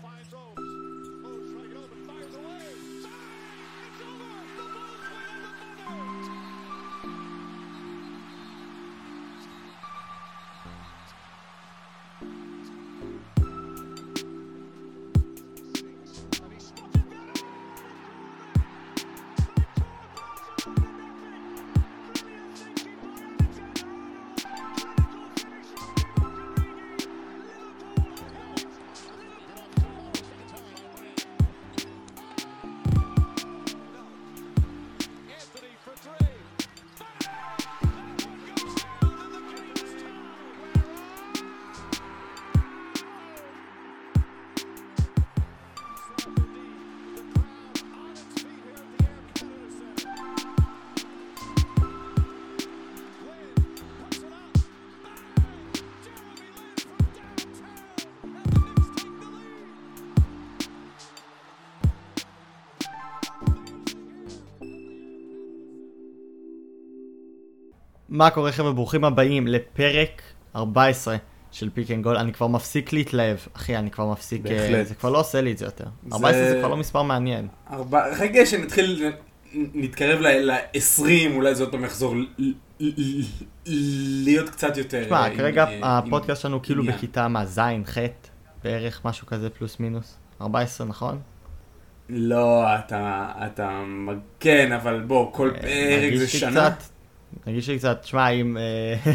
finds those. מה קורה חבר'ה, ברוכים הבאים לפרק 14 של Pick and Goal. אני כבר מפסיק להתלהב, אחי, אני כבר מפסיק, אה, בהחלט. זה כבר לא עושה לי את זה יותר. זה- 14 זה כבר לא מספר מעניין. ארבע... רגע שנתחיל, נתקרב ל-20, אולי זה עוד פעם יחזור ל- ל- ל- להיות קצת יותר... תשמע, אה, עם- כרגע אה, הפודקאסט שלנו כאילו עניין. בכיתה מה, ז', ח', בערך משהו כזה פלוס מינוס. 14, נכון? לא, אתה... אתה... כן, אבל בוא, כל אה, פרק זה שנה. מרגיש לי קצת, שמע, אם... אה,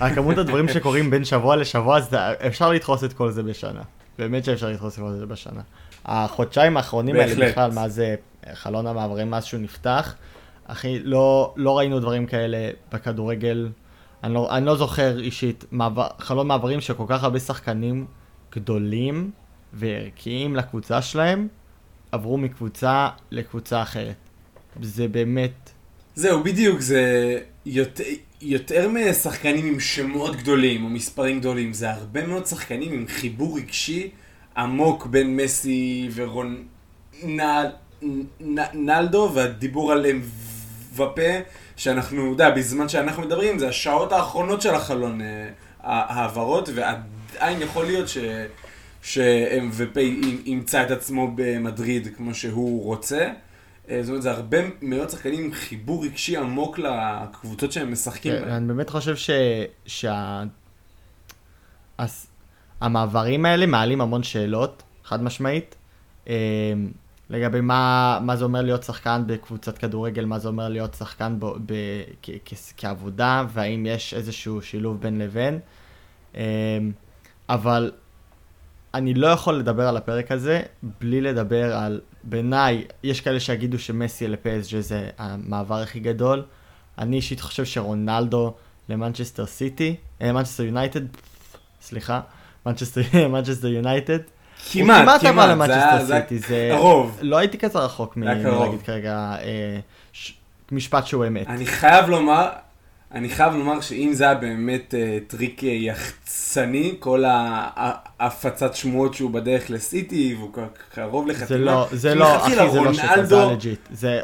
הכמות הדברים שקורים בין שבוע לשבוע, אז אפשר לדחוס את כל זה בשנה. באמת שאפשר לדחוס את כל זה בשנה. החודשיים האחרונים האלה. בכלל, מאז אה, חלון המעברים, מאז שהוא נפתח, אחי, לא, לא ראינו דברים כאלה בכדורגל. אני לא, אני לא זוכר אישית מעבר, חלון מעברים שכל כך הרבה שחקנים גדולים וערכיים לקבוצה שלהם, עברו מקבוצה לקבוצה אחרת. זה באמת... זהו, בדיוק, זה יותר, יותר משחקנים עם שמות גדולים או מספרים גדולים, זה הרבה מאוד שחקנים עם חיבור רגשי עמוק בין מסי ורונלדו, והדיבור על אמבפה, שאנחנו, יודע, בזמן שאנחנו מדברים, זה השעות האחרונות של החלון אה, ההעברות, ועדיין יכול להיות ש... ש-MVP ימצא את עצמו במדריד כמו שהוא רוצה. אה, זאת אומרת, זה הרבה מאוד שחקנים עם חיבור רגשי עמוק לקבוצות שהם משחקים כן, בהן. אני באמת חושב ש... שה... המעברים האלה מעלים המון שאלות, חד משמעית, אה, לגבי מה, מה זה אומר להיות שחקן בקבוצת כדורגל, מה זה אומר להיות שחקן ב... ב... כ... כ... כעבודה, והאם יש איזשהו שילוב בין לבין. אה, אבל אני לא יכול לדבר על הפרק הזה בלי לדבר על, בעיניי, יש כאלה שיגידו שמסי לפסג' זה המעבר הכי גדול. אני אישית חושב שרונלדו למנצ'סטר סיטי, אה, מנצ'סטר יונייטד, סליחה, מנצ'סטר יונייטד. כמעט, כמעט כמעט, למנצ'סטר סיטי, זה... קרוב. לא הייתי כזה רחוק. מלהגיד כרגע אה, משפט שהוא אמת. אני חייב לומר, אני חייב לומר שאם זה היה באמת אה, טריק אה, יחצני, כל ההפצת שמועות שהוא בדרך לסיטי, והוא קרוב לחתימה, זה לא, זה לא, אחי, זה לא שקר, זה legit. זה...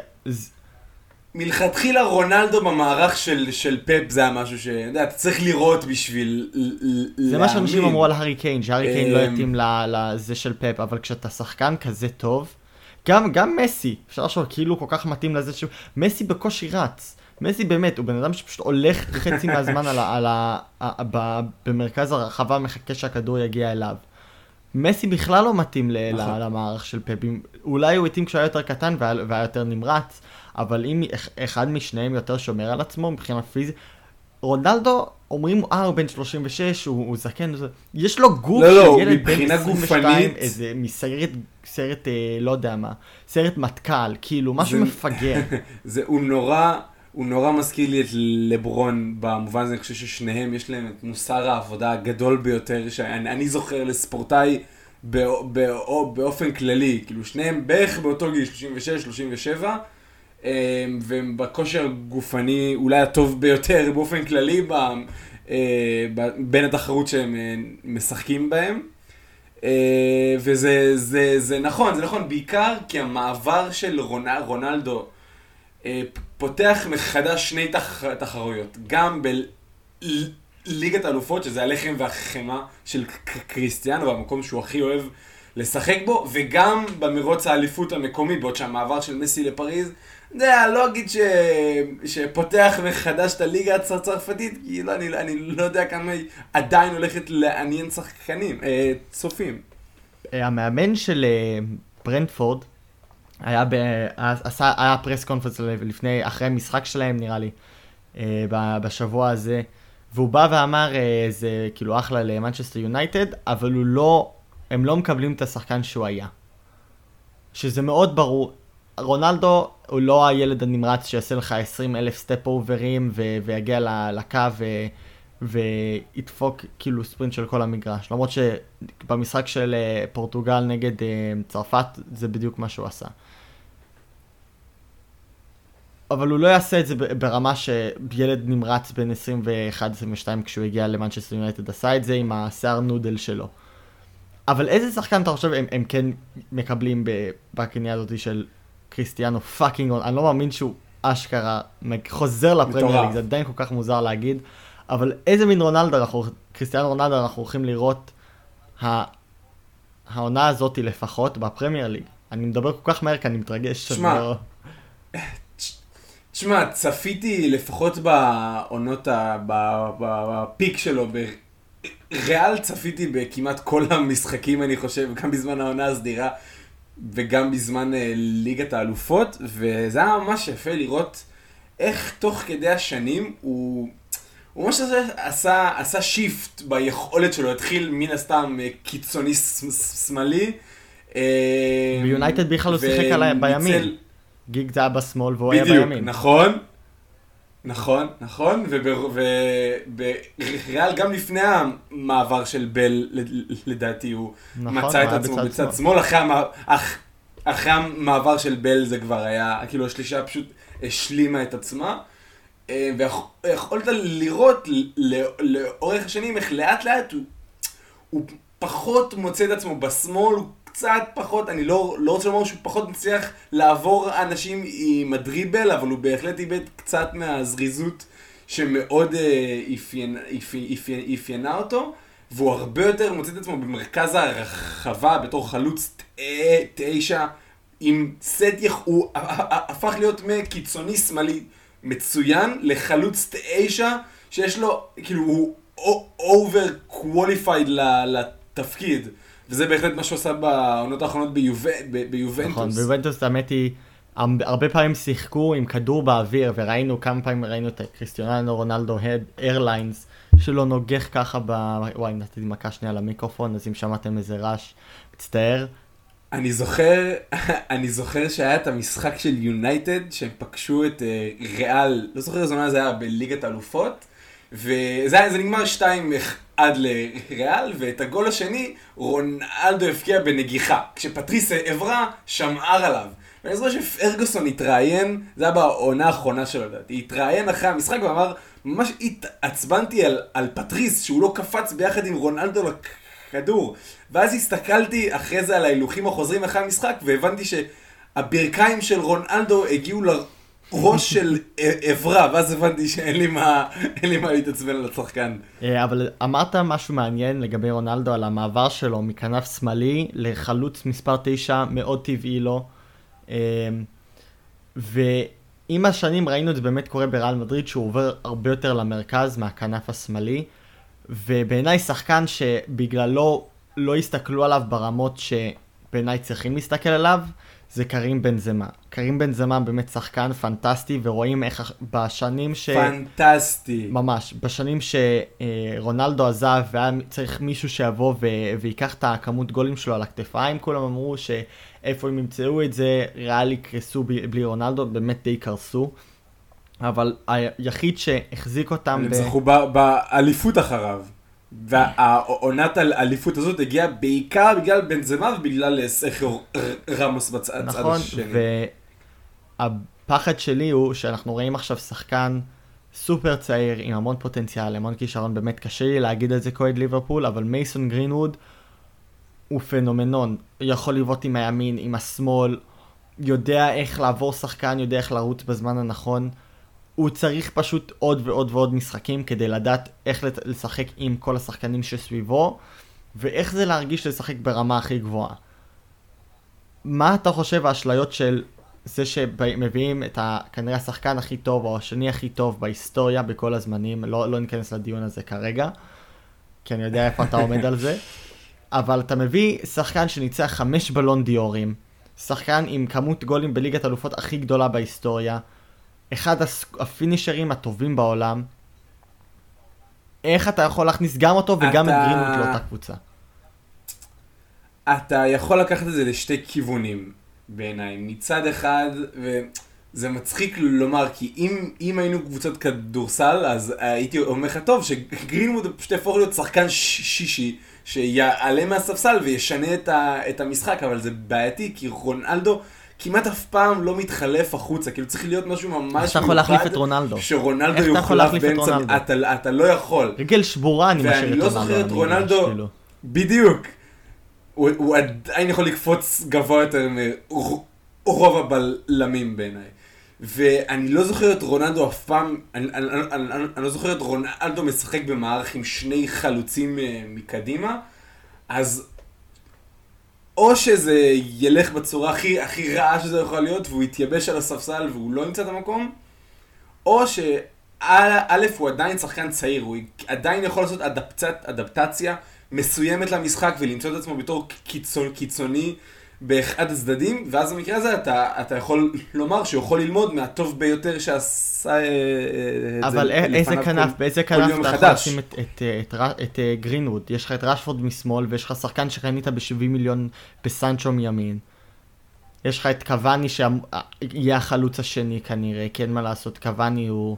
מלכתחילה רונלדו במערך של, של פפ זה היה משהו ש... אתה יודע, אתה צריך לראות בשביל ל- ל- זה מה שאנשים להאמין. אמרו על הארי קיין, שהארי קיין לא יתאים ל- לזה של פפ, אבל כשאתה שחקן כזה טוב, גם, גם מסי, אפשר לחשוב כאילו כל כך מתאים לזה שהוא, מסי בקושי רץ. מסי באמת, הוא בן אדם שפשוט הולך חצי מהזמן על ה, על ה, ה, ב, במרכז הרחבה, מחכה שהכדור יגיע אליו. מסי בכלל לא מתאים ל, ל, נכון. למערך של. אם- אולי הוא התאים כשהוא היה יותר קטן והיה, והיה יותר נמרץ, אבל אם אח- אחד משניהם יותר שומר על עצמו מבחינה פיזית, רונלדו, אומרים, אה, הוא בן 36, הוא, הוא זקן. יש לו גוף לא, לא, של ילד בן מבחינה 22, גופנית- איזה מסרט, סרט, אה, לא יודע מה, סרט מטכ"ל, כאילו, משהו זה- מפגר. זה, הוא נורא, הוא נורא מזכיר לי את לברון במובן הזה, אני חושב ששניהם יש להם את מוסר העבודה הגדול ביותר שאני אני זוכר לספורטאי בא, בא, באופן כללי, כאילו שניהם בערך באותו גיל, 36-37, והם בכושר גופני אולי הטוב ביותר באופן כללי ב, אה, ב, בין התחרות שהם אה, משחקים בהם. אה, וזה זה, זה נכון, זה נכון, בעיקר כי המעבר של רונל, רונלדו פותח מחדש שני תח, תחרויות, גם ליגת האלופות, שזה הלחם והחמאה של קריסטיאנו, והמקום שהוא הכי אוהב לשחק בו, וגם במרוץ האליפות המקומי, בעוד שהמעבר של מסי לפריז, אתה יודע, לא אגיד ש... שפותח מחדש את הליגה הצרפתית, כי לא, אני, אני לא יודע כמה היא עדיין הולכת לעניין שחקנים, אה, צופים. אה, המאמן של אה, ברנדפורד היה, ב... עשה, היה press conference לפני, אחרי משחק שלהם נראה לי, בשבוע הזה, והוא בא ואמר, זה כאילו אחלה למנצ'סטר יונייטד, אבל הוא לא, הם לא מקבלים את השחקן שהוא היה. שזה מאוד ברור, רונלדו הוא לא הילד הנמרץ שיעשה לך 20 אלף step overים ו- ויגיע לקו וידפוק כאילו ספרינט של כל המגרש. למרות שבמשחק של אה, פורטוגל נגד אה, צרפת זה בדיוק מה שהוא עשה. אבל הוא לא יעשה את זה ברמה שילד נמרץ בין 21-22 כשהוא הגיע למנצ'סטר יונייטד עשה את זה עם השיער noodle שלו. אבל איזה שחקן אתה חושב הם, הם כן מקבלים בקנייה הזאת של קריסטיאנו fucking און, אני לא מאמין שהוא אשכרה חוזר לפרמייר ליג, זה עדיין כל כך מוזר להגיד, אבל איזה מין רונלדו אנחנו, קריסטיאנו רונלדו אנחנו הולכים לראות העונה הזאת לפחות בפרמייר ליג. אני מדבר כל כך מהר כי אני מתרגש. שמע, לא... תשמע, צפיתי לפחות בעונות, בפיק שלו, בריאל צפיתי בכמעט כל המשחקים, אני חושב, גם בזמן העונה הסדירה. וגם בזמן אה, ליגת האלופות, וזה היה ממש יפה לראות איך תוך כדי השנים הוא... הוא ממש עשה, עשה shift ביכולת שלו, התחיל מן הסתם אה, קיצוני שמאלי. אה, ביונייטד בכלל הוא שיחק עליי בימין. גיג זה היה בשמאל והוא היה בימין. בדיוק, נכון. נכון, נכון, ובריאל גם לפני המעבר של בל, לדעתי, הוא נכון, מצא את עצמו בצד שמאל, אחרי, המע... אח... אחרי המעבר של בל זה כבר היה, כאילו השלישה פשוט השלימה את עצמה. אה, ויכולת לראות לאורך השנים איך לאט לאט הוא, הוא פחות מוצא את עצמו בשמאל, הוא קצת פחות, אני לא, לא רוצה לומר שהוא פחות מצליח לעבור אנשים עם הדריבל, אבל הוא בהחלט איבד קצת מהזריזות שמאוד אה, אפיינה, אפיינה אותו, והוא הרבה יותר מוצא את עצמו במרכז הרחבה בתור חלוץ תשע, עם סט יח... הוא הפך להיות מקיצוני שמאלי מצוין לחלוץ תשע, שיש לו, כאילו הוא overqualified לתפקיד. וזה בהחלט מה שהוא עשה בעונות האחרונות ביובנטוס. נכון, ביובנטוס האמת היא, הרבה פעמים שיחקו עם כדור באוויר, וראינו כמה פעמים ראינו את כריסטיאנו רונלדו head airlines, שלא נוגח ככה ב... וואי, נתתי מכה שנייה למיקרופון, אז אם שמעתם איזה רעש, מצטער. אני זוכר, אני זוכר שהיה את המשחק של יונייטד, שהם פגשו את uh, ריאל, לא זוכר איזה עונה זה היה בליגת האלופות, וזה היה, זה נגמר 2 עד לריאל, ואת הגול השני רונלדו הבקיע בנגיחה, כשפטריס עברה שמער עליו. ואני זוכר שפרגוסון התראיין, זה היה בעונה האחרונה שלו לדעתי, התראיין אחרי המשחק ואמר, ממש התעצבנתי על, על פטריס, שהוא לא קפץ ביחד עם רונלדו לכדור. ואז הסתכלתי אחרי זה על ההילוכים החוזרים אחרי המשחק, והבנתי שהברכיים של רונלדו הגיעו ראש של עברה, ואז הבנתי שאין לי מה, אין לי מה להתעצבן על השחקן. אה, אבל אמרת משהו מעניין לגבי רונלדו על המעבר שלו מכנף שמאלי לחלוץ מספר 9, מאוד טבעי לו. אה, ועם השנים ראינו את זה באמת קורה בריאל מדריד, שהוא עובר הרבה יותר למרכז מהכנף השמאלי. ובעיניי שחקן שבגללו לא הסתכלו עליו ברמות שבעיניי צריכים להסתכל עליו, זה קרים בן זמה. קרים בן זמה באמת שחקן פנטסטי, ורואים איך בשנים ש... פנטסטי. ממש. בשנים שרונלדו עזב, והיה צריך מישהו שיבוא ו... ויקח את הכמות גולים שלו על הכתפיים, כולם אמרו שאיפה הם ימצאו את זה, ריאל יקרסו בלי רונלדו, באמת די קרסו. אבל היחיד שהחזיק אותם... הם זכו באליפות אחריו. והעונת האליפות הזאת הגיעה בעיקר בגלל בן זמה ובגלל סכר רמוס בצד נכון, השני. נכון, והפחד שלי הוא שאנחנו רואים עכשיו שחקן סופר צעיר עם המון פוטנציאל, המון כישרון, באמת קשה לי להגיד את זה כאוהד ליברפול, אבל מייסון גרינווד הוא פנומנון, יכול לבעוט עם הימין, עם השמאל, יודע איך לעבור שחקן, יודע איך לרוץ בזמן הנכון. הוא צריך פשוט עוד ועוד ועוד משחקים כדי לדעת איך לשחק עם כל השחקנים שסביבו, ואיך זה להרגיש לשחק ברמה הכי גבוהה. מה אתה חושב האשליות של זה שמביאים את ה, כנראה השחקן הכי טוב או השני הכי טוב בהיסטוריה בכל הזמנים, לא, לא ניכנס לדיון הזה כרגע, כי אני יודע איפה אתה עומד על זה, אבל אתה מביא שחקן שניצח חמש בלון דיורים, שחקן עם כמות גולים בליגת אלופות הכי גדולה בהיסטוריה, אחד הפינישרים הטובים בעולם, איך אתה יכול להכניס גם אותו וגם אתה- את גרינוט לאותה קבוצה? אתה יכול לקחת את זה לשתי כיוונים בעיניי. מצד אחד, וזה מצחיק לומר, כי אם, אם היינו קבוצת כדורסל, אז הייתי אומר לך, טוב, שגרינווד פשוט יהפוך להיות שחקן שישי, שיעלה מהספסל וישנה את, ה, את המשחק, אבל זה בעייתי, כי רונלדו כמעט אף פעם לא מתחלף החוצה, כאילו צריך להיות משהו ממש איך אתה יכול להחליף את רונלדו? שרונלדו יוחלף באמצע? אתה, אתה לא יכול. רגל שבורה אני ואני משאיר את לא רונלדו. זוכר את רונלדו- כאילו. בדיוק. הוא, הוא עדיין יכול לקפוץ גבוה יותר מרוב הבלמים בעיניי. ואני לא זוכר את רונלדו אף פעם, אני, אני, אני, אני, אני לא זוכר את רונלדו משחק במערך עם שני חלוצים אה, מקדימה, אז או שזה ילך בצורה הכי, הכי רעה שזה יכול להיות, והוא יתייבש על הספסל והוא לא ימצא את המקום, או שא' הוא עדיין שחקן צעיר, הוא עדיין יכול לעשות אדפצת, אדפטציה מסוימת למשחק ולמצוא את עצמו בתור קיצון, קיצוני באחד הצדדים, ואז במקרה הזה אתה, אתה יכול לומר שהוא יכול ללמוד מהטוב ביותר שעשה אה, אה, את זה אבל איזה כנף, כל- באיזה כנף אתה יכול. לשים את- את, אה, את ר- את אה, גרינווד? יש לך את רשפורד משמאל, ויש לך שחקן שקנית ב-70 מיליון בסנצ'ו מימין. יש לך את קוואני שיהיה החלוץ השני כנראה, כי אין מה לעשות, קוואני הוא...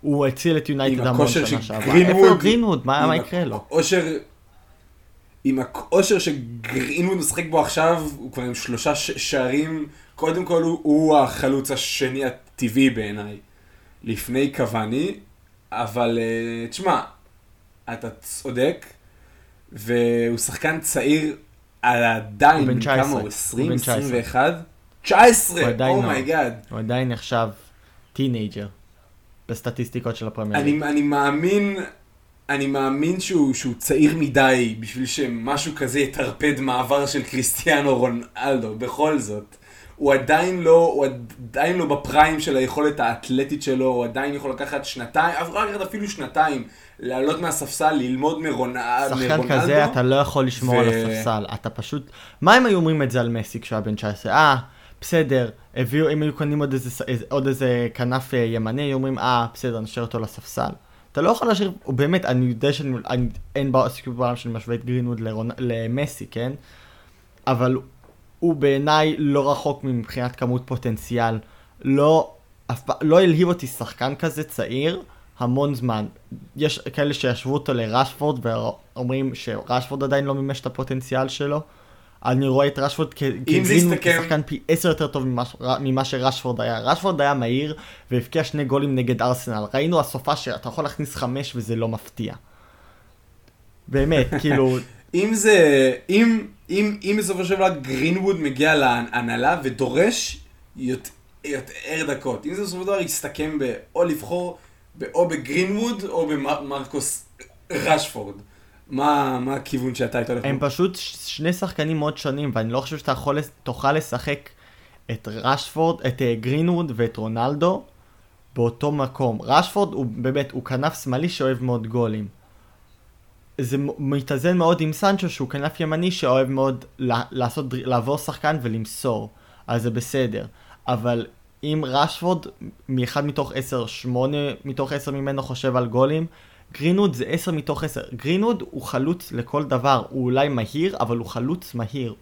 הוא הציל את יונייטד המון שנה שעברה. איפה גרינווד? מה מה יקרה לו? הכושר, עם הכושר שגרינווד משחק בו עכשיו, הוא כבר עם שלושה ש- שערים, קודם כל הוא, הוא החלוץ השני הטבעי בעיניי, לפני קוואני, אבל אה, תשמע, אתה צודק, והוא שחקן צעיר, עדיין, הוא בן בן 19, כמה הוא? הוא 20? בן 19. 21? 19! הוא עדיין לא. oh my god. הוא עדיין נחשב teenager בסטטיסטיקות של הפרמייר. אני, אני מאמין, אני מאמין שהוא, שהוא צעיר מדי בשביל שמשהו כזה יטרפד מעבר של קריסטיאנו רונלדו, בכל זאת. הוא עדיין לא, הוא עדיין לא בפריים של היכולת האתלטית שלו, הוא עדיין יכול לקחת שנתיים, אף רק אפילו שנתיים, לעלות מהספסל, ללמוד מרונ- מרונלדו. שחקן כזה אתה לא יכול לשמור על ו- הספסל, אתה פשוט... מה אם היו אומרים את זה על מסי כשהוא היה בן 19? אה, בסדר, הביאו, אם היו קונים עוד איזה- עוד איזה כנף אה, ימני, היו אומרים, אה, בסדר, נשאר אותו לספסל. אתה לא יכול להשאיר, הוא באמת, אני יודע שאני, אני, אין בא- סיכוי בעולם שאני משווה את גרינווד למסי, כן? אבל הוא בעיניי לא רחוק מבחינת כמות פוטנציאל. לא, לא הלהיב אותי שחקן כזה צעיר המון זמן. יש כאלה שישבו אותו לרשפורד ואומרים שרשפורד עדיין לא מימש את הפוטנציאל שלו. אני רואה את רשפורד כגרינווד כשחקן פי עשר יותר טוב ממה, ממה שרשפורד היה. רשפורד היה מהיר והבקיע שני גולים נגד ארסנל. ראינו הסופה שאתה יכול להכניס חמש וזה לא מפתיע. באמת, כאילו, אם זה, אם, אם, אם בסופו של דבר גרינווד מגיע להנהלה ודורש יותר, יותר דקות, אם זה בסופו של דבר יסתכם ב- או לבחור או בגרינווד או במרקוס רשפורד, מה, מה הכיוון שאתה היית הולך? הם בו? פשוט שני שחקנים מאוד שונים, ואני לא חושב שאתה יכול, תוכל לשחק את רשפורד, את אה, גרינווד ואת רונלדו באותו מקום. רשפורד הוא באמת, הוא כנף שמאלי שאוהב מאוד גולים. זה מתאזן מאוד עם סנצ'ו שהוא כנף ימני שאוהב מאוד לעשות, לעבור שחקן ולמסור, אז זה בסדר. אבל אם רשפורד מאחד מתוך עשר, שמונה מתוך עשר ממנו חושב על גולים, גרינווד זה עשר מתוך עשר. גרינווד הוא חלוץ לכל דבר, הוא אולי מהיר, אבל הוא חלוץ מהיר.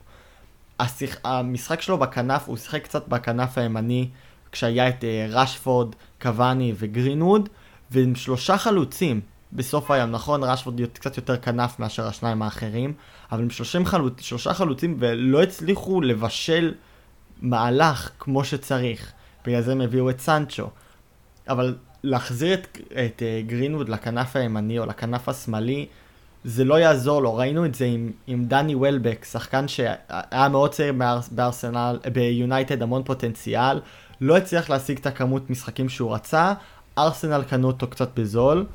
השיח, המשחק שלו בכנף, הוא שיחק קצת בכנף הימני, כשהיה את אה, רשפורד, קוואני וגרינווד, ועם שלושה חלוצים בסוף היום, נכון? רשפורד קצת יותר כנף מאשר השניים האחרים, אבל עם שלושה, חלוצ, שלושה חלוצים ולא הצליחו לבשל מהלך כמו שצריך. בגלל זה הם הביאו את סנצ'ו. אבל להחזיר את, את uh, גרינווד לכנף הימני או לכנף השמאלי, זה לא יעזור לו. ראינו את זה עם, עם דני וולבק, שחקן שהיה מאוד צעיר באר, בארסנל, ביונייטד, המון פוטנציאל, לא הצליח להשיג את הכמות משחקים שהוא רצה, ארסנל קנו אותו קצת בזול,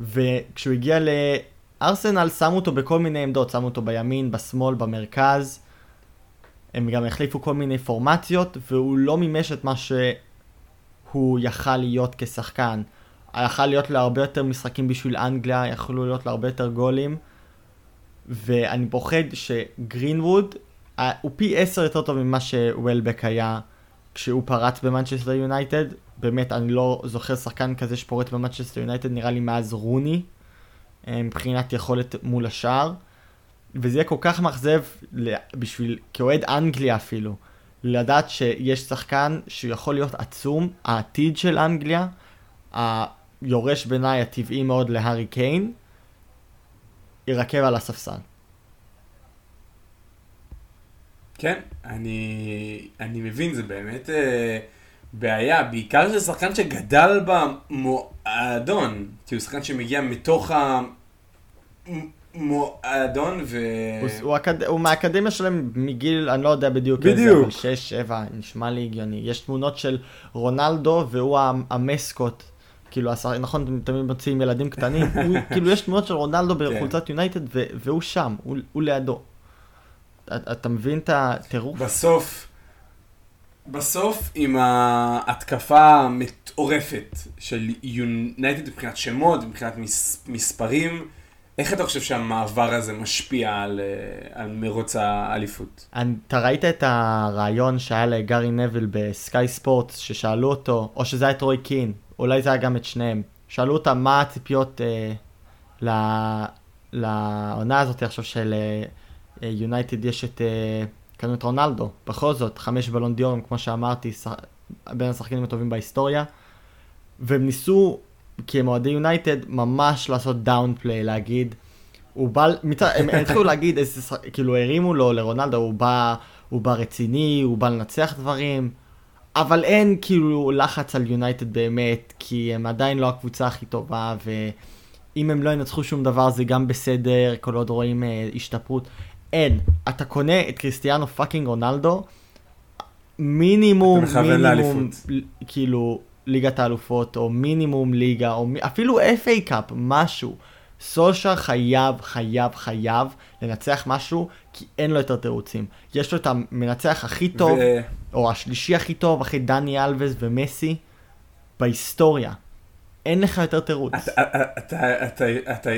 וכשהוא הגיע לארסנל שמו אותו בכל מיני עמדות, שמו אותו בימין, בשמאל, במרכז. הם גם החליפו כל מיני פורמציות, והוא לא מימש את מה שהוא יכל להיות כשחקן. יכל להיות לו הרבה יותר משחקים בשביל אנגליה, יכלו להיות לו הרבה יותר גולים. ואני פוחד שגרינווד הוא פי עשר יותר טוב ממה שוולבק היה כשהוא פרץ במנצ'סטר יונייטד. באמת, אני לא זוכר שחקן כזה שפורץ במנצ'סטר יונייטד, נראה לי מאז רוני, אה, מבחינת יכולת מול השער. וזה יהיה כל כך מאכזב בשביל, כאוהד אנגליה אפילו, לדעת שיש שחקן שיכול להיות עצום, העתיד של אנגליה, היורש בעיניי הטבעי מאוד להארי קיין, ירקב על הספסל. כן, אני, אני מבין, זה באמת אה, בעיה, בעיקר שזה שחקן שגדל במועדון, כי הוא שחקן שמגיע מתוך המועדון ו... הוא, הוא, אקד... הוא מהאקדמיה שלהם מגיל, אני לא יודע בדיוק בדיוק. איזה, אבל 6, 7, נשמע לי הגיוני. יש תמונות של רונלדו והוא המסקוט. כאילו, השר, נכון, אתם תמיד מוציאים ילדים קטנים, הוא, כאילו יש תמונות של רונלדו כן. בחולצת יונייטד והוא שם, הוא, הוא לידו. אתה מבין את הטירוף? בסוף, בסוף עם ההתקפה המטורפת של יונייטד מבחינת שמות, מבחינת מס, מספרים, איך אתה חושב שהמעבר הזה משפיע על, אה, על מרוץ האליפות? אתה ראית את הרעיון שהיה לגארי נבל בסקאי ספורט, ששאלו אותו, או שזה היה את רוי קין, אולי זה היה גם את שניהם, שאלו אותם מה הציפיות אה, לעונה הזאת עכשיו של... אה, יונייטד יש את, אה, קנו את רונלדו, בכל זאת, חמש בלון דיורם, כמו שאמרתי, בין השחקנים הטובים בהיסטוריה, והם ניסו, כי הם אוהדי יונייטד, ממש לעשות דאונפליי, להגיד, הוא בא, מצ... הם התחילו להגיד איזה, כאילו הרימו לו לרונלדו, הוא בא, הוא בא רציני, הוא בא לנצח דברים, אבל אין כאילו לחץ על יונייטד באמת, כי הם עדיין לא הקבוצה הכי טובה, ואם הם לא ינצחו שום דבר זה גם בסדר, כל עוד רואים אה, השתפרות. אין. אתה קונה את קריסטיאנו fucking רונלדו, מינימום, מינימום, כאילו, ליגת האלופות, או מינימום ליגה, או אפילו FA Cup, משהו. סולשר חייב, חייב, חייב לנצח משהו, כי אין לו יותר תירוצים. יש לו את המנצח הכי טוב, ו... או השלישי הכי טוב, אחרי דני אלווס ומסי, בהיסטוריה. אין לך יותר תירוץ. אתה,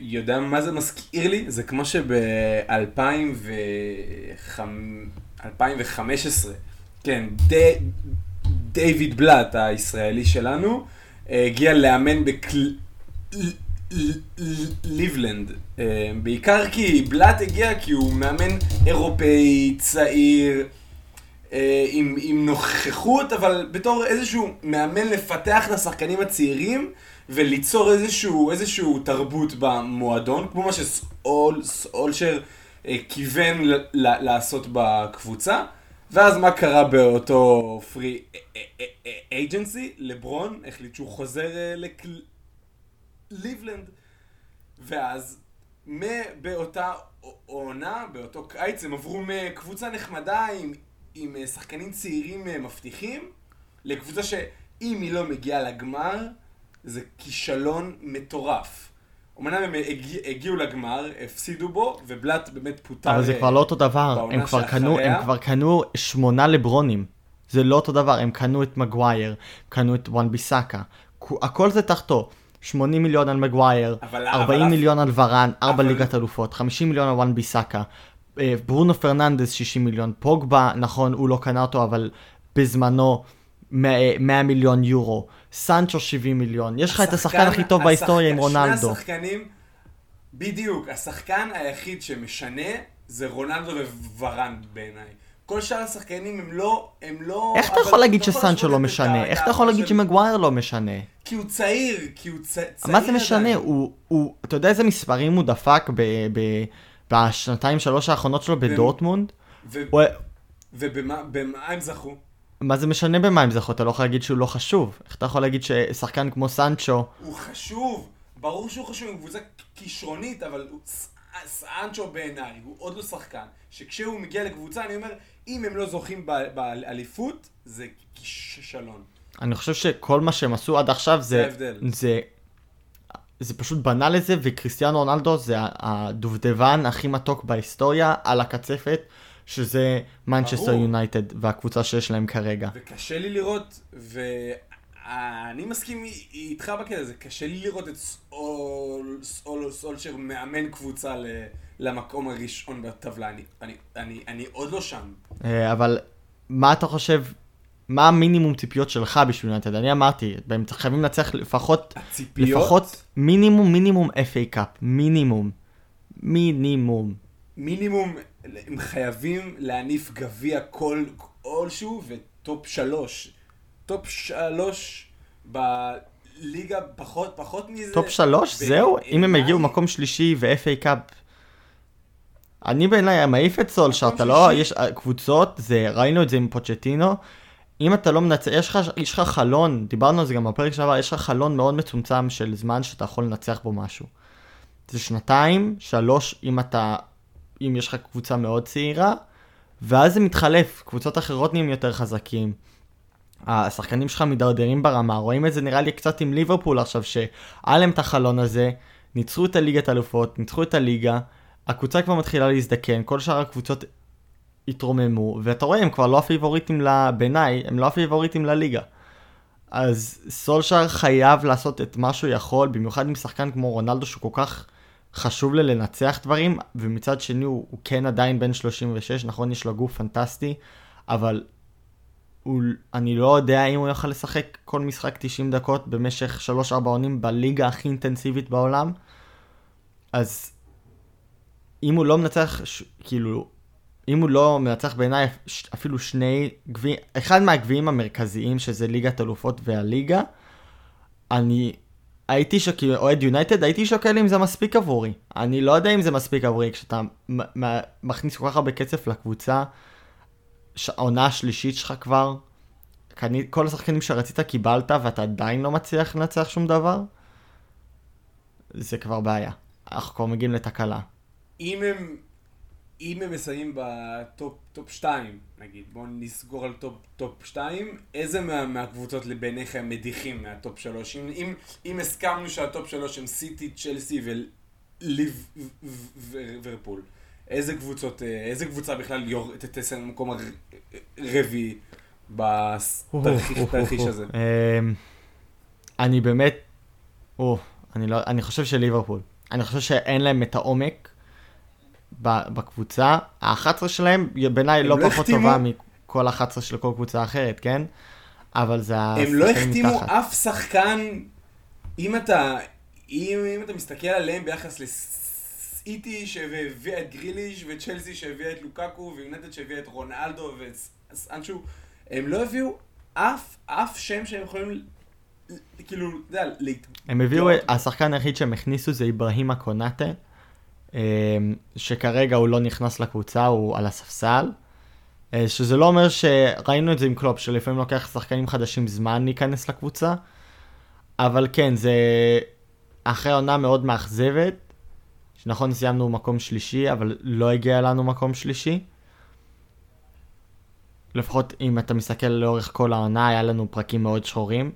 יודע מה זה מזכיר לי? זה כמו שב-2015, כן, דיוויד בלאט הישראלי שלנו, הגיע לאמן בליבלנד. בעיקר כי בלאט הגיע כי הוא מאמן אירופאי, צעיר. אה, עם, עם נוכחות, אבל בתור איזשהו מאמן לפתח את השחקנים הצעירים וליצור איזשהו, איזשהו תרבות במועדון, כמו מה שסאולשר אה, כיוון לעשות בקבוצה. ואז מה קרה באותו פרי אייג'נסי? לברון החליט שהוא חוזר אה, לקליבלנד. ואז באותה עונה, באותו קיץ, הם עברו מקבוצה נחמדה עם עם אה, שחקנים צעירים אה, מבטיחים, לקבוצה שאם היא לא מגיעה לגמר, זה כישלון מטורף. אמנם הם הגיע, הגיעו לגמר, הפסידו בו, ובלאט באמת פוטר אבל זה כבר לא אותו דבר, הם כבר, קנו, הם כבר קנו שמונה לברונים. זה לא אותו דבר, הם קנו את מגווייר, קנו את וואן ביסאקה, הכל זה תחתו. 80 מיליון על מגווייר, 40 אבל מיליון על ורן, 4 אבל... ליגת אלופות, 50 מיליון על וואן ביסאקה, אה, ברונו פרננדס 60 מיליון, פוגבה, נכון, הוא לא קנה אותו, אבל בזמנו 100, 100 מיליון יורו, סנצ'ו 70 מיליון, יש לך את השחקן הכי טוב בהיסטוריה עם רונלדו. שני השחקנים, בדיוק, השחקן היחיד שמשנה זה רונלדו וורן בעיניי. כל שאר השחקנים הם לא, הם לא... איך אתה יכול להגיד שסנצ'ו לא משנה? איך אתה יכול להגיד שמגווייר לא משנה? כי הוא צעיר, כי הוא צעיר מה זה משנה? הוא, אתה יודע איזה מספרים הוא דפק. בשנתיים שלוש האחרונות שלו בדורטמונד. ובמה הם זכו? מה זה משנה במה הם זכו? אתה לא יכול להגיד שהוא לא חשוב. איך אתה יכול להגיד ששחקן כמו סנצ'ו... הוא חשוב, ברור שהוא חשוב, הוא קבוצה כישרונית, אבל סנצ'ו בעיניי הוא עוד לא שחקן. שכשהוא מגיע לקבוצה, אני אומר, אם הם לא זוכים באליפות, זה כישלון. אני חושב שכל מה שהם עשו עד עכשיו זה זה. זה, זה פשוט בנה לזה, וקריסטיאנו רונלדו זה הדובדבן הכי מתוק בהיסטוריה על הקצפת, שזה מנצ'סטר. יונייטד והקבוצה שיש להם כרגע. וקשה לי לראות, ואני מסכים איתך בקטע הזה, קשה לי לראות את סול, סול, סולשר מאמן קבוצה ל, למקום הראשון בטבלה, אני, אני, אני, אני עוד לא שם. אה, אבל מה אתה חושב, מה המינימום ציפיות שלך בשביל יונייטד? אני אמרתי, הם חייבים לנצח לפחות, הציפיות, לפחות מינימום מינימום FA Cup, מינימום. מינימום. מינימום, הם חייבים להניף גביע כל, כלשהו וטופ שלוש. טופ שלוש בליגה פחות, פחות מזה. טופ שלוש? זהו? אם הם הגיעו מקום שלישי ו-FA קאפ. אני בעיניי מעיף את סולשר, מקום אתה לא. יש אה, קבוצות, זה, ראינו את זה עם פוצ'טינו. אם אתה לא מנצח, יש לך, יש לך חלון, דיברנו על זה גם בפרק שעבר, יש לך חלון מאוד מצומצם של זמן שאתה יכול לנצח בו משהו. זה שנתיים, שלוש, אם אתה, אם יש לך קבוצה מאוד צעירה, ואז זה מתחלף, קבוצות אחרות נהיים יותר חזקים. השחקנים שלך מידרדרים ברמה, רואים את זה נראה לי קצת עם ליברפול עכשיו, שהיה להם את החלון הזה, ניצחו את הליגת אלופות, ניצחו את הליגה, הקבוצה כבר מתחילה להזדקן, כל שאר הקבוצות התרוממו, ואתה רואה, הם כבר לא הפיבוריטים, ל- בעיניי, הם לא הפיבוריטים לליגה. אז סולשאר חייב לעשות את מה שהוא יכול, במיוחד עם שחקן כמו רונלדו שהוא כל כך חשוב לי לנצח דברים, ומצד שני הוא, הוא כן עדיין בן 36, נכון יש לו גוף פנטסטי, אבל הוא, אני לא יודע אם הוא יוכל לשחק כל משחק 90 דקות במשך 3-4 עונים בליגה הכי אינטנסיבית בעולם. אז אם הוא לא מנצח, כאילו, אם הוא לא מנצח בעיניי אפילו שני גביעים, אחד מהגביעים המרכזיים שזה ליגת אלופות והליגה, אני הייתי שוקל, אוהד יונייטד, הייתי שוקל אם זה מספיק עבורי. אני לא יודע אם זה מספיק עבורי, כשאתה מכניס כל כך הרבה כסף לקבוצה, העונה השלישית שלך כבר, כל השחקנים שרצית קיבלת ואתה עדיין לא מצליח לנצח שום דבר, זה כבר בעיה. אנחנו כבר מגיעים לתקלה. אם הם, אם הם מסיימים בטופ טופ 2, נגיד, בואו נסגור על טופ, טופ 2, איזה מה, מהקבוצות בעיניכם מדיחים מהטופ 3? אם, אם, אם הסכמנו שהטופ 3 הם סיטי, צ'לסי וליברפול, איזה קבוצות, אה, איזה קבוצה בכלל יור, תסיים במקום הרביעי בתרחיש הזה? אמ, אני באמת, לא, אני חושב שליברפול. אני חושב שאין להם את העומק בקבוצה. ה-11 שלהם בעיניי לא לא פחות החתימו- טובה מכל ה-11 של כל קבוצה אחרת, כן? אבל זה הם לא השחקנים החתימו מתחת. אף שחקן, אם אתה, אם, אם אתה מסתכל עליהם ביחס לסיטי שהביאה את גריליש וצ'לסי שהביאה את לוקקו ויונטד שהביאה את רונלדו וסנצ'ו, הם לא הביאו אף, אף שם שהם יכולים, כאילו, אתה יודע, להת... הם הביאו. השחקן היחיד שהם הכניסו זה איברהימה קונאטה, שכרגע הוא לא נכנס לקבוצה, הוא על הספסל. אה, שזה לא אומר שראינו את זה עם קלופ, שלפעמים לוקח שחקנים חדשים זמן להיכנס לקבוצה, אבל כן, זה אחרי עונה מאוד מאכזבת, שנכון סיימנו מקום שלישי, אבל לא הגיע לנו מקום שלישי. לפחות אם אתה מסתכל לאורך כל העונה, היה לנו פרקים מאוד שחורים.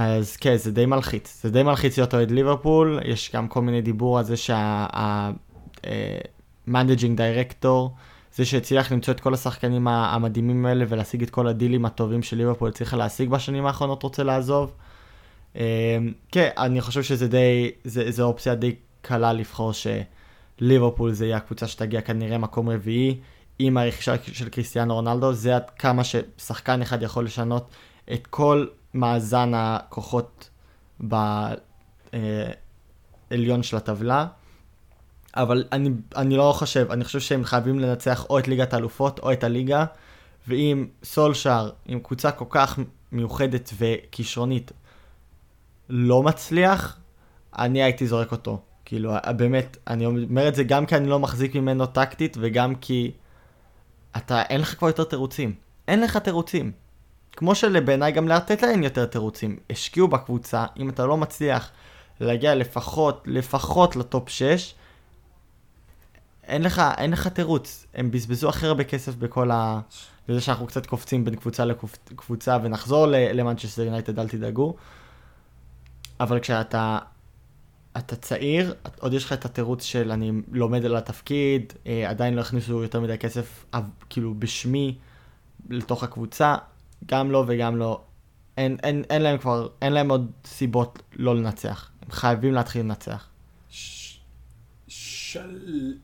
אז כן, זה די מלחיץ. זה די מלחיץ להיות אוהד ליברפול, יש גם כל מיני דיבור על זה שה-managing director, זה שהצליח למצוא את כל השחקנים המדהימים האלה ולהשיג את כל הדילים הטובים של ליברפול הצליחה להשיג בשנים האחרונות, רוצה לעזוב. אמ, כן, אני חושב שזה די, זה, זה אופציה די קלה לבחור שליברפול זה יהיה הקבוצה שתגיע כנראה מקום רביעי. עם הרכישה של קריסטיאנו רונלדו, זה עד כמה ששחקן אחד יכול לשנות את כל מאזן הכוחות בעליון של הטבלה. אבל אני, אני לא חושב, אני חושב שהם חייבים לנצח או את ליגת האלופות או את הליגה, ואם סולשאר, עם קבוצה כל כך מיוחדת וכישרונית, לא מצליח, אני הייתי זורק אותו. כאילו, באמת, אני אומר את זה גם כי אני לא מחזיק ממנו טקטית, וגם כי אתה, אין לך כבר יותר תירוצים. אין לך תירוצים. כמו שלבעיניי גם לארטטה אין יותר תירוצים. השקיעו בקבוצה, אם אתה לא מצליח להגיע לפחות, לפחות לטופ 6, אין לך, אין לך תירוץ. הם בזבזו הכי הרבה כסף בכל ה... וזה שאנחנו קצת קופצים בין קבוצה לקבוצה ונחזור למנצ'סטר יונייטד, אל תדאגו. אבל כשאתה אתה צעיר, עוד יש לך את התירוץ של אני לומד על התפקיד, אה, עדיין לא הכניסו יותר מדי כסף, כאילו בשמי, לתוך הקבוצה, גם לא וגם לא. אין, אין, אין להם כבר, אין להם עוד סיבות לא לנצח. הם חייבים להתחיל לנצח. של...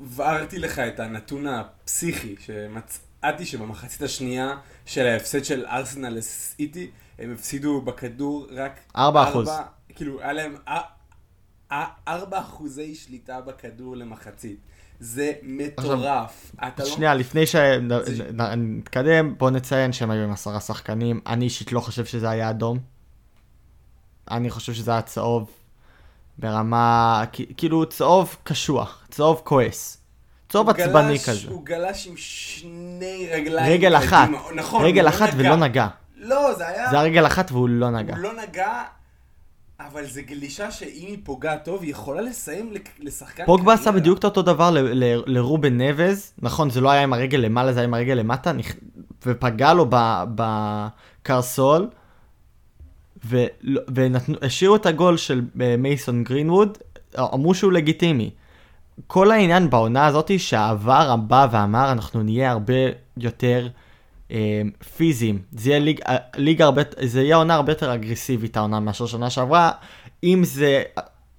הבהרתי לך את הנתון הפסיכי, שמצאתי שבמחצית השנייה של ההפסד של ארסנל לסיטי, הם הפסידו בכדור רק... 4 אחוז. כאילו, היה להם 4 אחוזי שליטה בכדור למחצית. זה מטורף. לא- שנייה, לא... לפני שנתקדם, בוא נציין שהם היו עם עשרה שחקנים. אני אישית לא חושב שזה היה אדום. אני חושב שזה היה צהוב ברמה, כאילו צהוב קשוח, צהוב כועס. צהוב עצבני כזה. הוא גלש עם שני רגליים. רגל אחת. נכון, רגל אחת לא ולא נגע. לא, זה היה... זה היה רגל אחת והוא לא נגע. הוא לא נגע, אבל זו גלישה שאם היא פוגעת טוב, היא יכולה לסיים לשחקן פוגבה עשה בדיוק את אותו דבר לרובן נבז, נכון, זה לא היה עם הרגל למעלה, זה היה עם הרגל למטה, ופגע לו בקרסול, והשאירו את הגול של אה, מייסון גרינווד, אמרו שהוא לגיטימי. כל העניין בעונה הזאת שהעבר בא ואמר אנחנו נהיה הרבה יותר פיזיים. זה יהיה ליג, אה, ליג הרבה, זה יהיה עונה הרבה יותר אגרסיבית העונה מאשר שנה שעברה. אם זה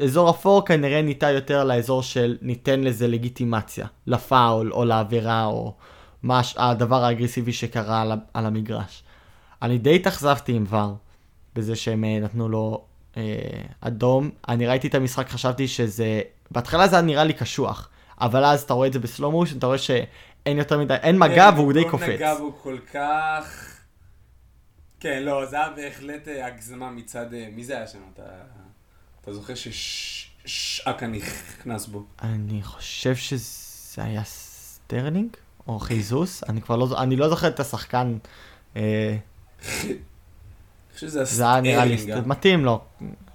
אזור אפור כנראה ניתן יותר לאזור של ניתן לזה לגיטימציה, לפאול או לעבירה או מה הדבר האגרסיבי שקרה על, על המגרש. אני די התאכזבתי עם VAR בזה שהם אה, נתנו לו אה, אדום. אני ראיתי את המשחק, חשבתי שזה... בהתחלה זה היה נראה לי קשוח, אבל אז אתה רואה את זה בסלומושן, אתה רואה ש... אין יותר מדי, אין מגע והוא די קופץ. אין מגע והוא כל כך... כן, לא, זה היה בהחלט אה, הגזמה מצד... אה, מי זה היה שם? אתה, אתה זוכר שצ'אקה נכנס בו? אני חושב שזה היה סטרלינג? או חיזוס? אני כבר לא, אני לא זוכר את השחקן. אה, זה היה נראה לי, מתאים לו.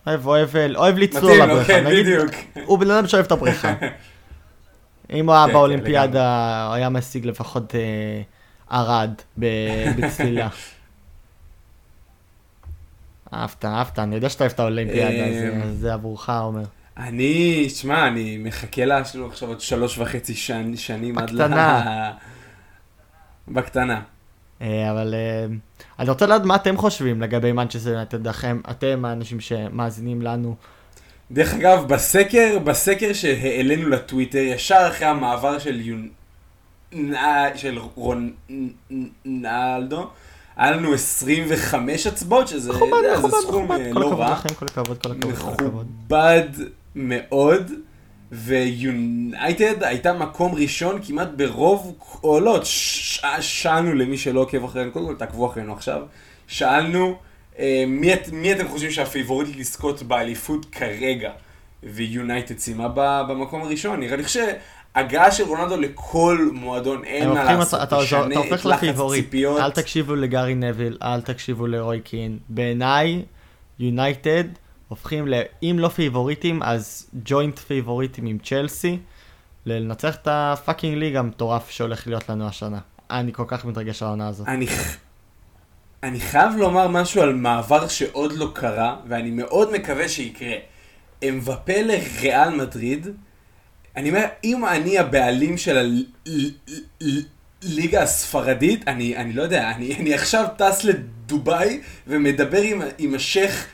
אוהב, אוהב, אוהב לצלול לבריכה. מתאים לו, כן, בדיוק. הוא בן אדם שאוהב את הבריכה. אם הוא היה כן, כן, באולימפיאדה, הוא היה משיג לפחות אה, ערד בצלילה. אהבת, אהבת, אני יודע שאתה אוהב את האולימפיאדה, אה, זה עבורך, עומר. אני, שמע, אני מחכה לה עכשיו עוד שלוש וחצי שנים עד ל... בקטנה. בקטנה. אה, אבל אני רוצה לדעת מה אתם חושבים לגבי מנצ'סטר אתם האנשים שמאזינים לנו. דרך אגב, בסקר, בסקר שהעלינו לטוויטר, ישר אחרי המעבר של יונ... של רונלדו, היה לנו 25 הצבעות, שזה מכובד, זה מכובד, סכום מכובד, אה, כל לא הכבוד רע. לכם, כל הכבוד, כל הכבוד, כל. מכובד מאוד, ויונייטד הייתה מקום ראשון כמעט ברוב קולות. שאלנו למי שלא עוקב אחרינו, קודם כל תעקבו אחרינו עכשיו, שאלנו מי, מי אתם חושבים שהפייבוריטית לזכות באליפות כרגע? ויונייטד סיימה במקום הראשון. נראה לי שהגעה של רונלדו לכל מועדון, אין מה לעשות, אתה, אתה, אתה הופך לפייבוריט, אל תקשיבו לגארי נוויל, אל תקשיבו לרוי קין. בעיניי, יונייטד הופכים, ל... אם לא פייבוריטים, אז joint פייבוריטים עם צ'לסי, לנצח את ה fucking league המטורף שהולך להיות לנו השנה. אני כל כך מתרגש על העונה הזאת. אני אני חייב לומר משהו על מעבר שעוד לא קרה, ואני מאוד מקווה שיקרה. אמבפה לריאל מדריד, אני אומר, אם אני הבעלים של הליגה הספרדית, אני, אני לא יודע, אני, אני עכשיו טס לדובאי ומדבר עם, עם השייח,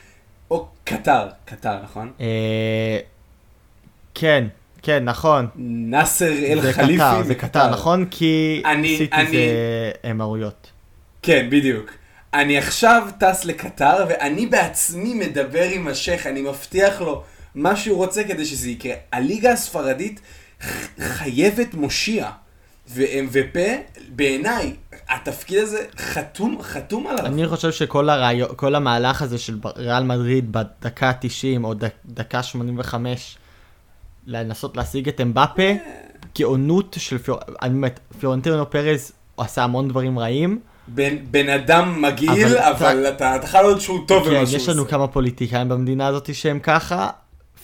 או קטר, קטר, נכון? אה, כן, כן, נכון. נאסר אל חליפי. זה קטר, זה קטר, נכון? כי סיטי זה אמירויות. כן, בדיוק. אני עכשיו טס לקטר, ואני בעצמי מדבר עם השייח, אני מבטיח לו מה שהוא רוצה כדי שזה יקרה. הליגה הספרדית חייבת מושיע. ו-MVP, בעיניי, התפקיד הזה חתום, חתום עליו. אני חושב שכל הרעיון, כל המהלך הזה של ריאל מדריד בדקה 90 או דק, דקה 85, לנסות להשיג את אמבפה, גאונות של פיור... אני באמת, פיורנטינו פרז עשה המון דברים רעים. בן, בן אדם מגעיל, אבל, אבל אתה, אתה חייב להיות שהוא טוב כן, במה שהוא עושה. יש לנו כמה פוליטיקאים במדינה הזאת שהם ככה,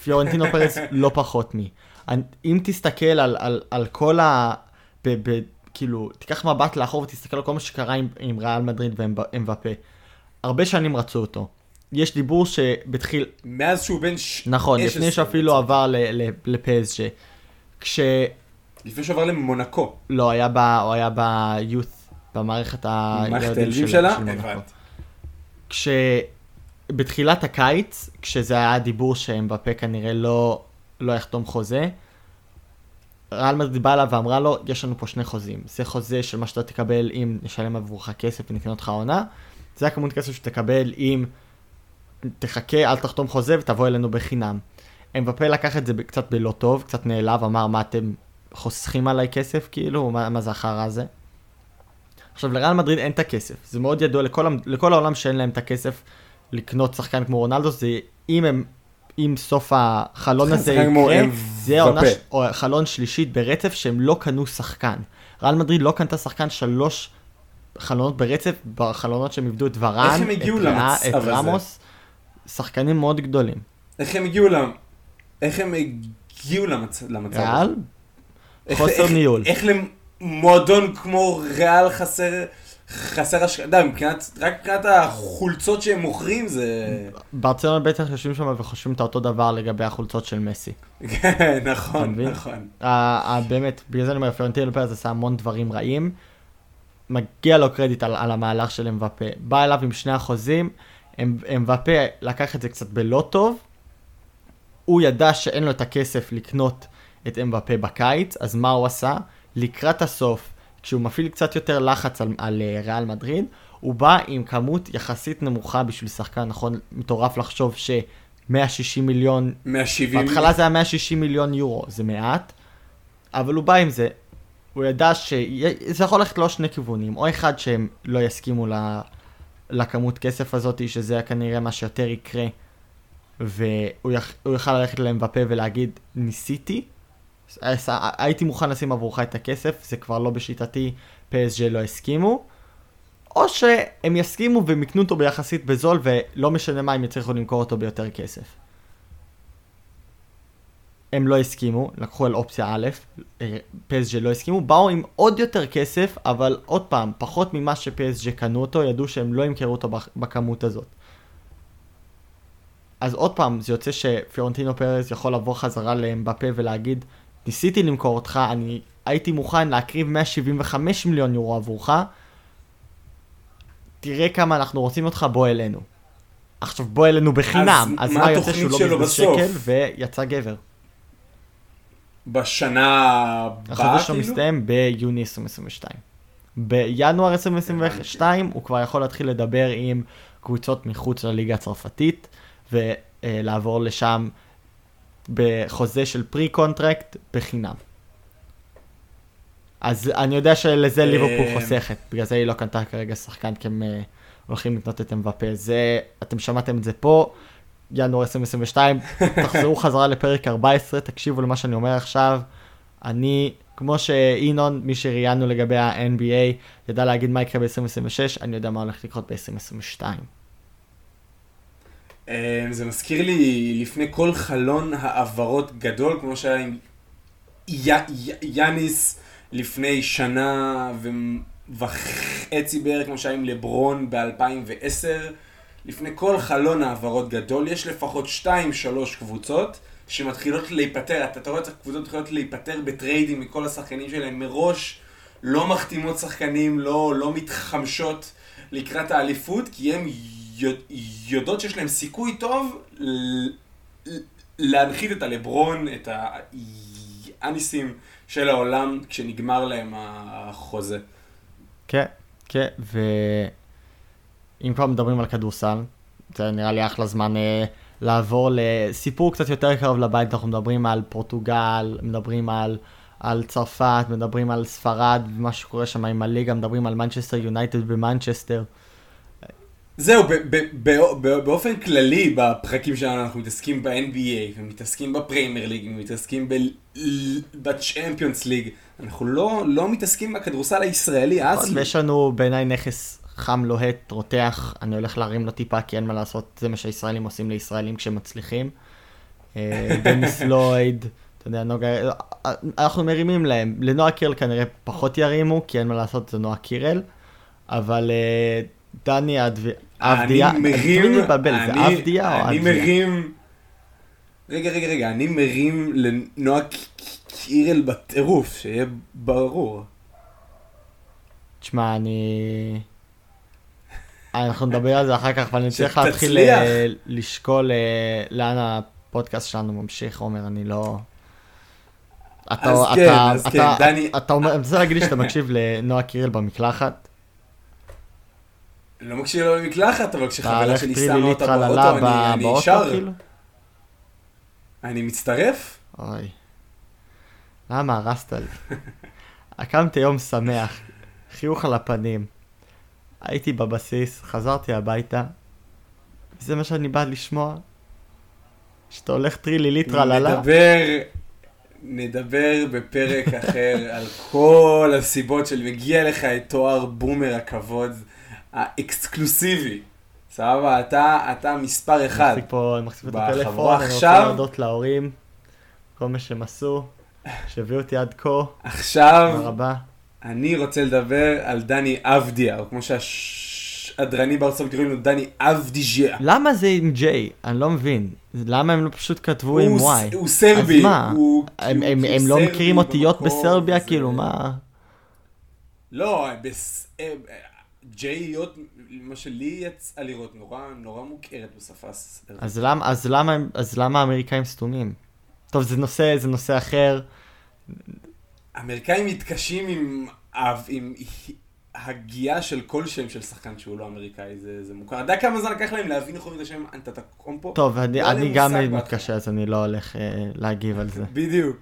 פיורנטינו פרס לא פחות מי. אם תסתכל על, על, על כל ב, ב, כאילו, תיקח מבט לאחור ותסתכל על כל מה שקרה עם, עם ריאל מדריד ואמבפה. הרבה שנים רצו אותו. יש דיבור שבתחיל... מאז שהוא בן ש... נכון, 16. לפני שאפילו עבר לפסג' כש... לפני שהוא עבר למונקו. לא, היה ב... הוא היה ביוth, במערכת מערכת הילדים הילדים של- שלה? של מונקו. הבנתי. כשבתחילת הקיץ, כשזה היה דיבור שאמבפה כנראה לא, לא יחתום חוזה, ריאל מדריד באה אליו ואמרה לו, יש לנו פה שני חוזים. זה חוזה של מה שאתה תקבל אם נשלם עבורך כסף ונקנה אותך עונה, זה הכמות כסף שתקבל אם תחכה, אל תחתום חוזה ותבוא אלינו בחינם. אמבפה לקח את זה קצת בלא טוב, קצת נעלב, אמר, מה אתם חוסכים עליי כסף, כאילו, מה, מה זה החרא הזה? עכשיו, לריאל מדריד אין את הכסף. זה מאוד ידוע לכל, לכל העולם שאין להם את הכסף לקנות שחקן כמו רונלדו, זה אם הם, אם סוף החלון הזה יקרה. זה יהיה עונה, או חלון שלישית ברצף שהם לא קנו שחקן. ריאל מדריד לא קנתה שחקן שלוש חלונות ברצף, בחלונות שהם איבדו את ורן, איך את, למצב? רמוס, שחקנים מאוד גדולים. איך הם הגיעו למ... איך הם הגיעו למצ... למצב? ריאל, איך- חוסר איך- ניהול. איך למועדון כמו ריאל חסר... חסר יודע, מבחינת, רק מבחינת החולצות שהם מוכרים זה... ברצלונה בטח יושבים שם וחושבים את אותו דבר לגבי החולצות של מסי. כן, נכון? נכון. באמת, בגלל זה אני אומר, פלורנטינו פרס עשה המון דברים רעים. מגיע לו קרדיט על, על המהלך של אמבפה. בא אליו עם שני החוזים, אמ- אמבפה לקח את זה קצת בלא טוב. הוא ידע שאין לו את הכסף לקנות את אמבפה בקיץ, אז מה הוא עשה? לקראת הסוף, כשהוא מפעיל קצת יותר לחץ על, על אה, ריאל מדריד, הוא בא עם כמות יחסית נמוכה בשביל שחקן, נכון? מטורף לחשוב ש-160 מיליון 170... בהתחלה זה היה 160 מיליון יורו, זה מעט, אבל הוא בא עם זה. הוא ידע שזה יכול ללכת לא שני כיוונים, או אחד שהם לא יסכימו ל... לכמות כסף הזאת, שזה כנראה מה שיותר יקרה, והוא יכ... הוא יוכל ללכת לאמבפה ולהגיד, ניסיתי, הייתי מוכן לשים עבורך את הכסף, זה כבר לא בשיטתי, PSG לא הסכימו, או שהם יסכימו והם יקנו אותו ביחסית בזול, ולא משנה מה, הם יצליחו למכור אותו ביותר כסף. הם לא הסכימו, לקחו על אופציה א', אה, PSG לא הסכימו, באו עם עוד יותר כסף, אבל עוד פעם, פחות ממה ש-PSG קנו אותו, ידעו שהם לא ימכרו אותו בכ- בכמות הזאת. אז עוד פעם, זה יוצא שפיורנטינו פרס יכול לבוא חזרה לאמבפה ולהגיד, ניסיתי למכור אותך, אני הייתי מוכן להקריב 175 מיליון יורו עבורך, תראה כמה אנחנו רוצים אותך, בוא אלינו. עכשיו בוא אלינו בחינם, אז אז, מה יוצא שהוא לא בזבז? שקל ויצא גבר. בשנה הבאה, החוזה שלו כאילו? מסתיים ביוני 2022. בינואר 2022 הוא כבר יכול להתחיל לדבר עם קבוצות מחוץ לליגה הצרפתית ולעבור לשם בחוזה של pre contract בחינם. אז אני יודע שלזה ליברפול אה, חוסכת, בגלל זה היא לא קנתה כרגע שחקן כי הם אה, הולכים לקנות את אמבפה. זה, אתם שמעתם את זה פה, ינואר 2022, תחזרו חזרה לפרק 14, תקשיבו למה שאני אומר עכשיו. אני, כמו שאינון, מי שראיינו לגבי ה-NBA, ידע להגיד מה יקרה ב-2026, אני יודע מה הולך לקרות ב-2022. אה, זה מזכיר לי לפני כל חלון העברות גדול, כמו שהיה עם י- י- יאניס לפני שנה ו- וחצי בערך, כמו שהיה עם לברון ב-2010. לפני כל חלון העברות גדול, יש לפחות 2-3 קבוצות שמתחילות להיפטר, אתה רואה את הקבוצות מתחילות להיפטר בטריידים מכל השחקנים שלהם מראש, לא מחתימות שחקנים, לא, לא מתחמשות לקראת האליפות, כי הן יודעות שיש להם סיכוי טוב להנחית את הלברון, את האניסים של העולם, כשנגמר להם החוזה. כן, כן, ואם כבר מדברים על כדורסל, זה נראה לי אחלה זמן אה, לעבור לסיפור קצת יותר קרוב לבית, אנחנו מדברים על פורטוגל, מדברים על, על צרפת, מדברים על ספרד, ומה שקורה שם עם הליגה, מדברים על מנצ'סטר יונייטד במנצ'סטר. זהו, ב- ב- ב- ב- באופן כללי בפרקים שלנו אנחנו מתעסקים ב-NBA, ומתעסקים בפרמייר ליג, ומתעסקים בצ'מפיונס ליג. אנחנו לא, לא מתעסקים בכדורסל הישראלי, אסלי. ויש לנו בעיניי נכס חם, לוהט, רותח, אני הולך להרים לו טיפה כי אין מה לעשות, זה מה שהישראלים עושים לישראלים כשהם מצליחים. אה, דניס לויד, אתה יודע, נוגה, אנחנו מרימים להם. לנועה קירל כנראה פחות ירימו, כי אין מה לעשות, זה נועה קירל. אבל אה, דני אבדיה, אני מרים, להתבלבל, זה אני- אבדיה או אני? מרים, רגע, רגע, רגע, אני מרים לנועה קירל בטירוף, שיהיה ברור. תשמע, אני... אנחנו נדבר על זה אחר כך, אבל אני צריך. להתחיל אה, לשקול אה, לאן הפודקאסט שלנו ממשיך, עומר, אני לא... אתה, אז אתה, כן, אז אתה, כן, דני- אתה אומר, אני רוצה להגיד לי שאתה מקשיב לנועה קירל במקלחת, לא מקשיב לו במקלחת, אבל כשחברה שלי שמה אותה באוטו, אני- שר. כאילו? אני מצטרף? אוי. למה הרסת לי? הקמתי יום שמח, חיוך על הפנים. הייתי בבסיס, חזרתי הביתה. זה מה שאני בא לשמוע? שאתה הולך טרילי ליטרה ללה? נדבר, נדבר בפרק אחר על כל הסיבות של מגיע לך את תואר בומר הכבוד האקסקלוסיבי. סבבה, אתה, אתה מספר אני אחד. מחזיק פה, אני מחזיק את הטלפון, אני רוצה. להודות להורים, כל מה שהם עשו, שהביאו אותי עד כה, עכשיו, תודה רבה. אני רוצה לדבר על דני אבדיה, או כמו שהשדרנים בארצות הברית קוראים לו דני אבדיג'יה. למה זה עם ג'יי? אני לא מבין. למה הם לא פשוט כתבו עם וואי? הוא סרבי. אז מה? הוא- הם, הם, הם לא מכירים אותיות בסרביה? כאילו, מה? לא, בס... ג'יי היות, מה שלי יצא לראות, נורא נורא מוכרת בשפה. אז למה, אז למה, אז למה האמריקאים סתומים? טוב, זה נושא, זה נושא אחר. האמריקאים מתקשים עם, עם, הגייה של כל שם של שחקן שהוא לא אמריקאי, זה, זה מוכר. אתה יודע כמה זמן לקח להם להבין איך אומרים את השם אנטטקומפו? טוב, אני, לא אני גם. מתקשה, אז אני לא הולך אה, להגיב על זה. בדיוק.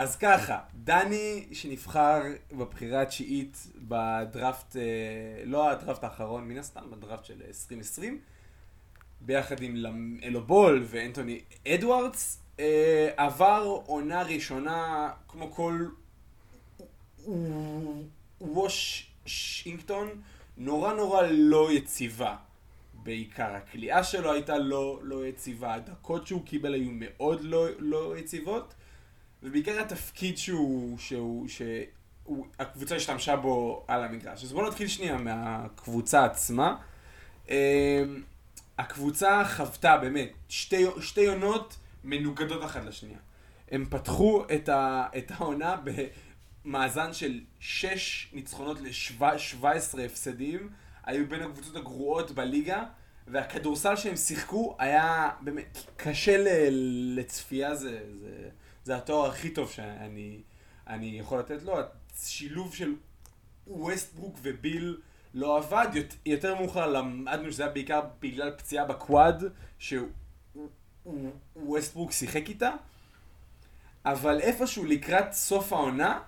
אז ככה, דני שנבחר בבחירה התשיעית בדראפט, אה, לא הדראפט האחרון, מן הסתם, בדראפט של 2020, ביחד עם אלו בול ואנטוני אדוארדס, אה, עבר עונה ראשונה, כמו כל וושינגטון, נורא נורא לא יציבה. בעיקר הכלייה שלו הייתה לא, לא יציבה, הדקות שהוא קיבל היו מאוד לא, לא יציבות, ובעיקר התפקיד שהוא, שהוא, שהוא, הקבוצה השתמשה בו על המגרש. אז בואו נתחיל שנייה מהקבוצה עצמה. אמ, הקבוצה חוותה באמת שתי, שתי עונות מנוגדות אחת לשנייה. הם פתחו את, ה, את העונה במאזן של 6 ניצחונות ל-17 הפסדים, היו בין הקבוצות הגרועות בליגה, והכדורסל שהם שיחקו היה באמת קשה לצפייה, זה, זה, זה התואר הכי טוב שאני אני יכול לתת לו. השילוב של ווסטברוק וביל לא עבד, יות- יותר מאוחר למדנו שזה היה בעיקר בגלל פציעה בקוואד, שווסטברוק שיחק איתה, אבל איפשהו לקראת סוף העונה,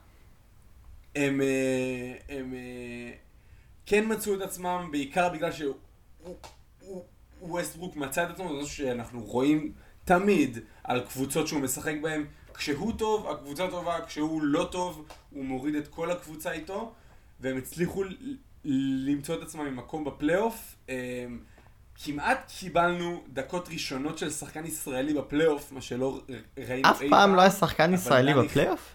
הם, אה, הם אה, כן מצאו את עצמם, בעיקר בגלל שווסטברוק מצא את עצמו, זה משהו שאנחנו רואים תמיד על קבוצות שהוא משחק בהן. כשהוא טוב, הקבוצה טובה, כשהוא לא טוב, הוא מוריד את כל הקבוצה איתו, והם הצליחו למצוא את עצמם ממקום בפלייאוף. אה, כמעט קיבלנו דקות ראשונות של שחקן ישראלי בפלייאוף, מה שלא ראינו אף פעם לא היה שחקן ישראלי בפלייאוף?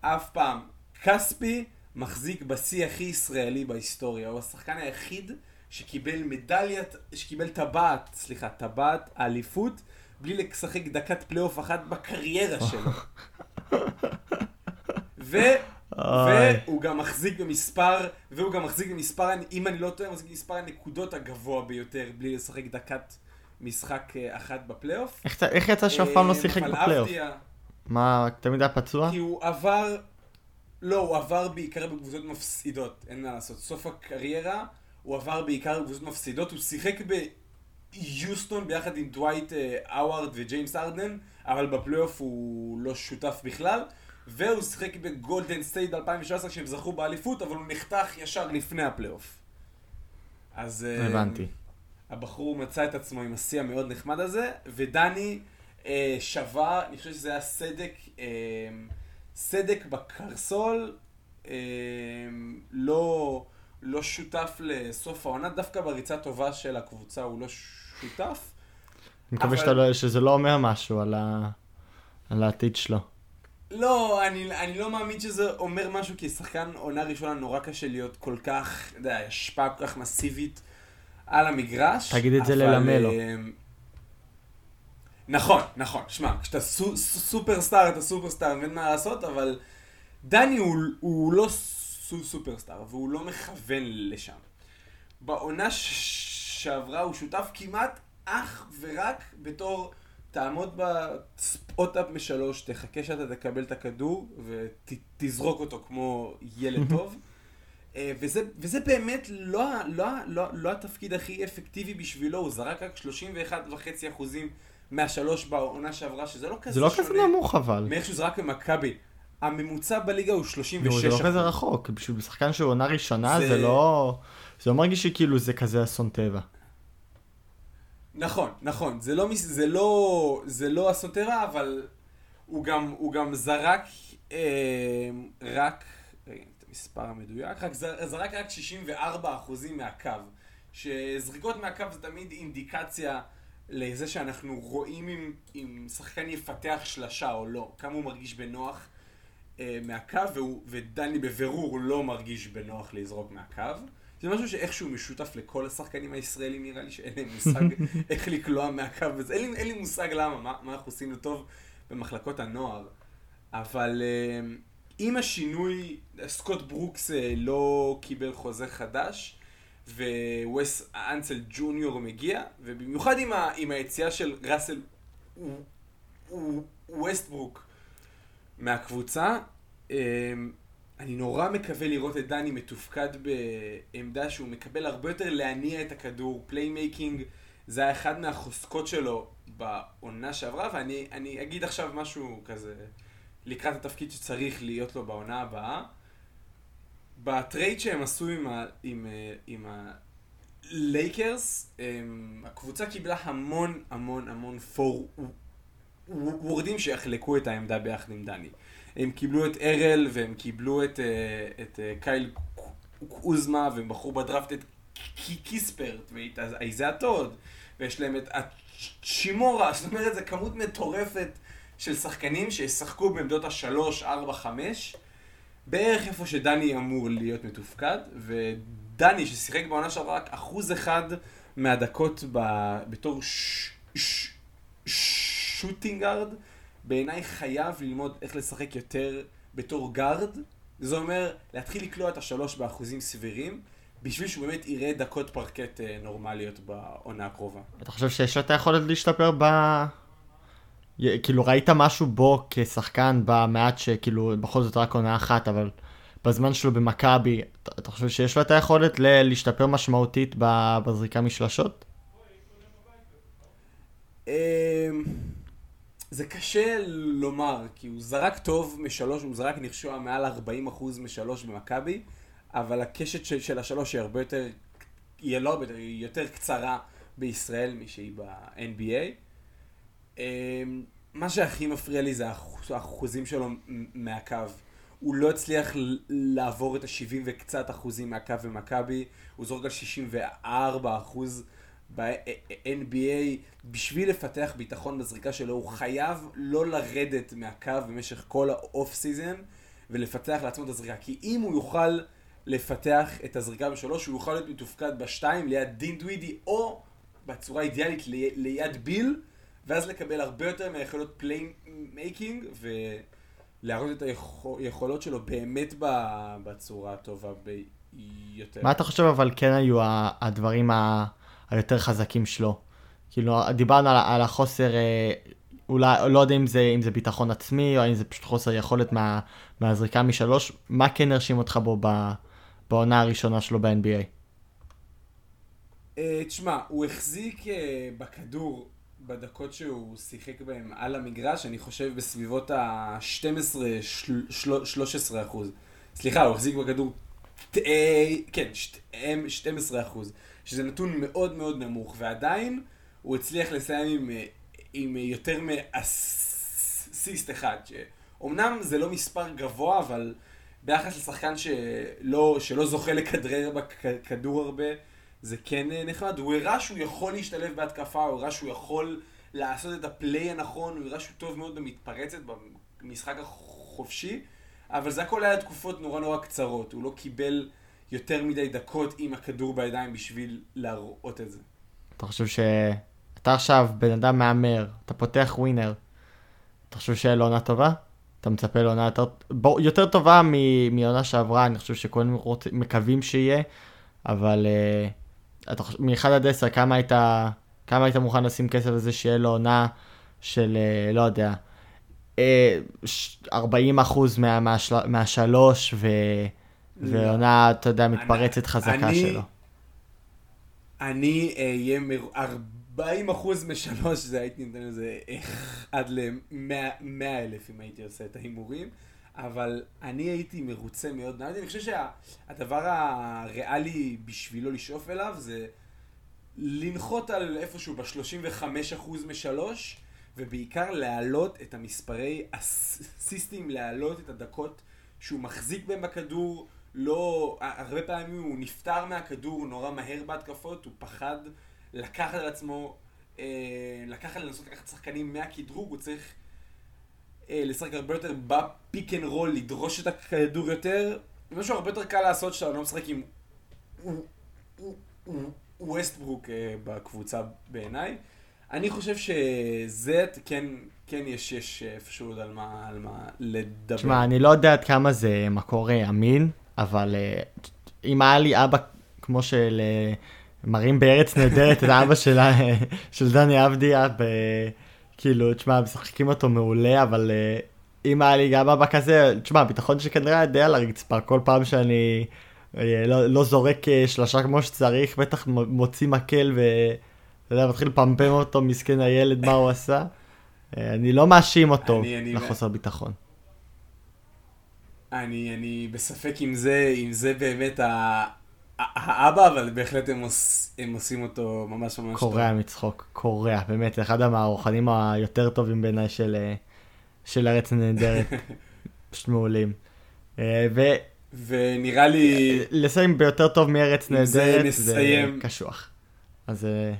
אף פעם. כספי מחזיק בשיא הכי ישראלי בהיסטוריה. הוא השחקן היחיד שקיבל מדליית, שקיבל טבעת, סליחה, טבעת האליפות, בלי לשחק דקת פלייאוף אחת בקריירה שלו. ו... והוא גם מחזיק במספר, והוא גם מחזיק במספר, אם אני לא טועה, הוא מחזיק במספר הנקודות הגבוה ביותר, בלי לשחק דקת משחק אה, אחת בפלייאוף. איך- איך יצא שהוא אף פעם לא אה, שיחק בפלייאוף? מה, תמיד היה פצוע? כי הוא עבר, לא, הוא עבר בעיקר בקבוצות מפסידות, אין מה לעשות. סוף הקריירה, הוא עבר בעיקר בקבוצות מפסידות, הוא שיחק ביוסטון ביחד עם דווייט אה, האווארד וג'יימס הארדן, אבל בפלייאוף הוא לא שותף בכלל. והוא שיחק בגולדן סטייט ב-2017 כשהם זכו באליפות, אבל הוא נחתך ישר לפני הפלייאוף. אז... אה, הבנתי. הבחור מצא את עצמו עם השיא המאוד נחמד הזה, ודני אה, שבר, אני חושב שזה היה סדק, אה, סדק בקרסול, אה, לא, לא שותף לסוף העונה, דווקא בריצה טובה של הקבוצה הוא לא שותף. אני מקווה אבל- לא- שזה לא אומר משהו על ה... על העתיד שלו. לא, אני, אני לא מאמין שזה אומר משהו, כי שחקן עונה ראשונה נורא קשה להיות כל כך, אתה יודע, השפעה כל כך מסיבית על המגרש. תגיד את זה ללמלו. אה, נכון, נכון. שמע, כשאתה סו, סו, סופרסטאר, אתה סופרסטאר, אין מה לעשות, אבל דני הוא, הוא לא סו, סופרסטאר, והוא לא מכוון לשם. בעונה ש- שעברה הוא שותף כמעט אך ורק בתור תעמוד בספוט-אפ משלוש, תחכה שאתה תקבל את הכדור ותזרוק אותו כמו ילד טוב. אה, וזה, וזה באמת לא, לא, לא, לא התפקיד הכי אפקטיבי בשבילו, הוא זרק רק 31.5 אחוזים מהשלוש בעונה שעברה, שזה לא כזה זה לא שונה כזה נמוך אבל. מאיך שהוא זרק במכבי. הממוצע בליגה הוא 36 נו, זה לא. כזה רחוק, בשביל שחקן שהוא עונה ראשונה זה- לא... זה לא מרגיש שכאילו זה כזה אסון טבע. נכון, נכון, זה לא, זה לא, זה לא אסון טבע, אבל הוא גם, הוא גם זרק אה, רק, רגע, את המספר המדויק, רק זר, זרק רק 64% מהקו. שזריקות מהקו זה תמיד אינדיקציה לזה שאנחנו רואים אם, אם שחקן יפתח שלשה או לא, כמה הוא מרגיש בנוח מהקו, והוא, ודני בבירור לא מרגיש בנוח לזרוק מהקו. זה משהו שאיכשהו משותף לכל השחקנים הישראלים נראה לי שאין להם מושג איך לקלוע מהקו הזה. אין לי, אין לי מושג למה, מה, מה אנחנו עושים לטוב במחלקות הנוער. אבל אה, עם השינוי, סקוט ברוקס אה, לא קיבל חוזה חדש, ווס אנסל ג'וניור מגיע, ובמיוחד עם, ה, עם היציאה של ראסל ווסטברוק מהקבוצה, אה, אני נורא מקווה לראות את דני מתופקד בעמדה שהוא מקבל הרבה יותר להניע את הכדור, playmaking, זה היה אחד מהחוזקות שלו בעונה שעברה, ואני אני אגיד עכשיו משהו כזה לקראת התפקיד שצריך להיות לו בעונה הבאה. ב trade שהם עשו עם, ה, עם, אה, הלייקרס, הם- הקבוצה קיבלה המון המון המון פור וורדים שיחלקו את העמדה ביחד עם דני. הם קיבלו את ארל והם קיבלו את, אה, את אה, קייל קוזמה והם בחרו בדראפט את קי- קיספרט ואת אייזאה טוד ויש להם את שימורה, זאת אומרת זו כמות מטורפת של שחקנים שישחקו בעמדות השלוש, ארבע, חמש בערך איפה שדני אמור להיות מתופקד ודני ששיחק בעונה שעברה רק אחוז אחד מהדקות ב... בתור ש... ש... shooting guard בעיניי חייב ללמוד איך לשחק יותר בתור guard. זה אומר להתחיל לקלוע את השלוש באחוזים סבירים, בשביל שהוא באמת יראה דקות פרקט אה, נורמליות בעונה הקרובה. אתה חושב שיש לו את היכולת להשתפר ב... כאילו ראית משהו בו כשחקן במעט שכאילו בכל זאת רק עונה אחת אבל בזמן שלו במכבי אתה, אתה חושב שיש לו את היכולת ל- להשתפר משמעותית בזריקה משלשות? זה קשה לומר, כי הוא זרק טוב משלוש, הוא זרק חושב מעל 40% משלוש במכבי, אבל הקשת של, של השלוש היא הרבה יותר, היא לא הרבה יותר, היא יותר קצרה בישראל משהיא ב-NBA. אמ, מה שהכי מפריע לי זה האחוז- האחוזים שלו מהקו. הוא לא הצליח לעבור את ה-70 וקצת אחוזים מהקו במכבי, הוא זורק על 64 אחוז ב-NBA. בשביל לפתח ביטחון בזריקה שלו, הוא חייב לא לרדת מהקו במשך כל ה off season ולפתח לעצמו את הזריקה. כי אם הוא יוכל לפתח את הזריקה בשלוש, הוא יוכל להיות מתופקד בשתיים ליד דינווידי, או בצורה אידיאלית לי- ליד ביל, ואז לקבל הרבה יותר מהיכולות playmaking, ולהראות את היכולות שלו באמת בצורה הטובה ביותר. מה אתה חושב אבל כן היו הדברים ה- היותר חזקים שלו? כאילו דיברנו על, על החוסר, אה, אולי, לא יודע אם זה, אם זה ביטחון עצמי או אם זה פשוט חוסר יכולת מה, מהזריקה משלוש, מה כן הרשים אותך בו בעונה הראשונה שלו ב-NBA? אה, תשמע, הוא החזיק אה, בכדור בדקות שהוא שיחק בהם על המגרש, אני חושב בסביבות ה-12-13 אחוז. סליחה, הוא החזיק בכדור, כן, שת- הם 12 אחוז, שזה נתון מאוד מאוד נמוך, ועדיין הוא הצליח לסיים עם, אה, עם יותר מאסיסט אחד, שאומנם זה לא מספר גבוה, אבל ביחס לשחקן שלא, שלא זוכה לכדרר בכדור הרבה, זה כן אה, נחמד. הוא הראה שהוא יכול להשתלב בהתקפה, הוא הראה שהוא יכול לעשות את הפליי הנכון, הוא הראה שהוא טוב מאוד במתפרצת, במשחק החופשי, אבל זה הכל היה תקופות נורא נורא קצרות, הוא לא קיבל יותר מדי דקות עם הכדור בידיים בשביל להראות את זה. אתה חושב שאתה עכשיו בן אדם מהמר, אתה פותח ווינר, אתה חושב לו עונה טובה? אתה מצפה לעונה יותר, בוא, יותר טובה מ- מעונה שעברה, אני חושב שכולם רוצ... מקווים שיהיה, אבל uh, אתה חושב, מ-1 עד 10, כמה היית, כמה היית מוכן לשים כסף על זה שיהיה לו עונה של, uh, לא יודע, uh, 40 אחוז מה, מהשל... מהשלוש, ו... ועונה, אתה יודע, מתפרצת חזקה שלו. אני אהיה מר... 40 אחוז משלוש, זה הייתי נותן לזה עד ל-100 אלף אם הייתי עושה את ההימורים. אבל אני הייתי מרוצה מאוד. אני חושב שהדבר הריאלי בשבילו לשאוף אליו זה לנחות על איפשהו ב-35% משלוש, ובעיקר להעלות את המספרי אסיסטים, להעלות את הדקות שהוא מחזיק בהם בכדור. לא, הרבה פעמים הוא נפטר מהכדור נורא מהר בהתקפות, הוא פחד לקחת על עצמו, אה, לקחת, לנסות לקחת שחקנים מהכדרור, הוא צריך אה, לשחק הרבה יותר ב pick and roll, לדרוש את הכדור יותר. משהו הרבה יותר קל לעשות שאתה לא משחק עם ווסטברוק אה, בקבוצה בעיניי. אני חושב שזה כן, כן יש, יש איפשהו על מה, על מה לדבר. תשמע, אני לא יודע עד כמה זה מקור אמין, אבל אה, אם היה לי אבא כמו של אה, מראים בארץ נהדרת את האבא שלה, של דני אבדיה, ב... כאילו, תשמע, משחקים אותו מעולה, אבל אה, אם היה לי גם אבא כזה, תשמע, הביטחון שלי כנראה היה די על הרצפה, כל פעם שאני לא, לא זורק שלושה כמו שצריך, בטח מוציא מקל ואתה יודע, מתחיל לפמפם אותו, מסכן הילד, מה הוא עשה. אני לא מאשים אותו לחוסר ביטחון. אני, אני בספק אם זה, אם זה באמת ה... האבא, אבל בהחלט הם, עוש, הם עושים אותו ממש ממש טוב. קורע מצחוק, קורע, באמת, אחד המערוכנים היותר טובים בעיניי של, של ארץ נהדרת. פשוט מעולים. אה, ו... ונראה לי... לסיים ביותר טוב מארץ נהדרת, זה, נסיים... זה קשוח. אז... אה,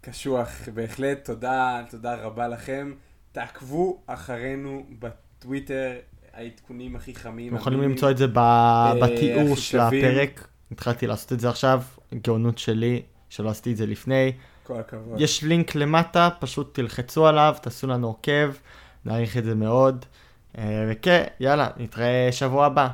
קשוח, בהחלט, תודה, תודה רבה לכם. תעקבו אחרינו בטוויטר, העדכונים הכי חמים. אתם יכולים למצוא את זה אה, בתיאור של הפרק. התחלתי לעשות את זה עכשיו, גאונות שלי, שלא עשיתי את זה לפני. כל הכבוד. יש לינק למטה, פשוט תלחצו עליו, תעשו לנו עוקב, נעריך את זה מאוד. אה, וכן, יאללה, נתראה שבוע הבא.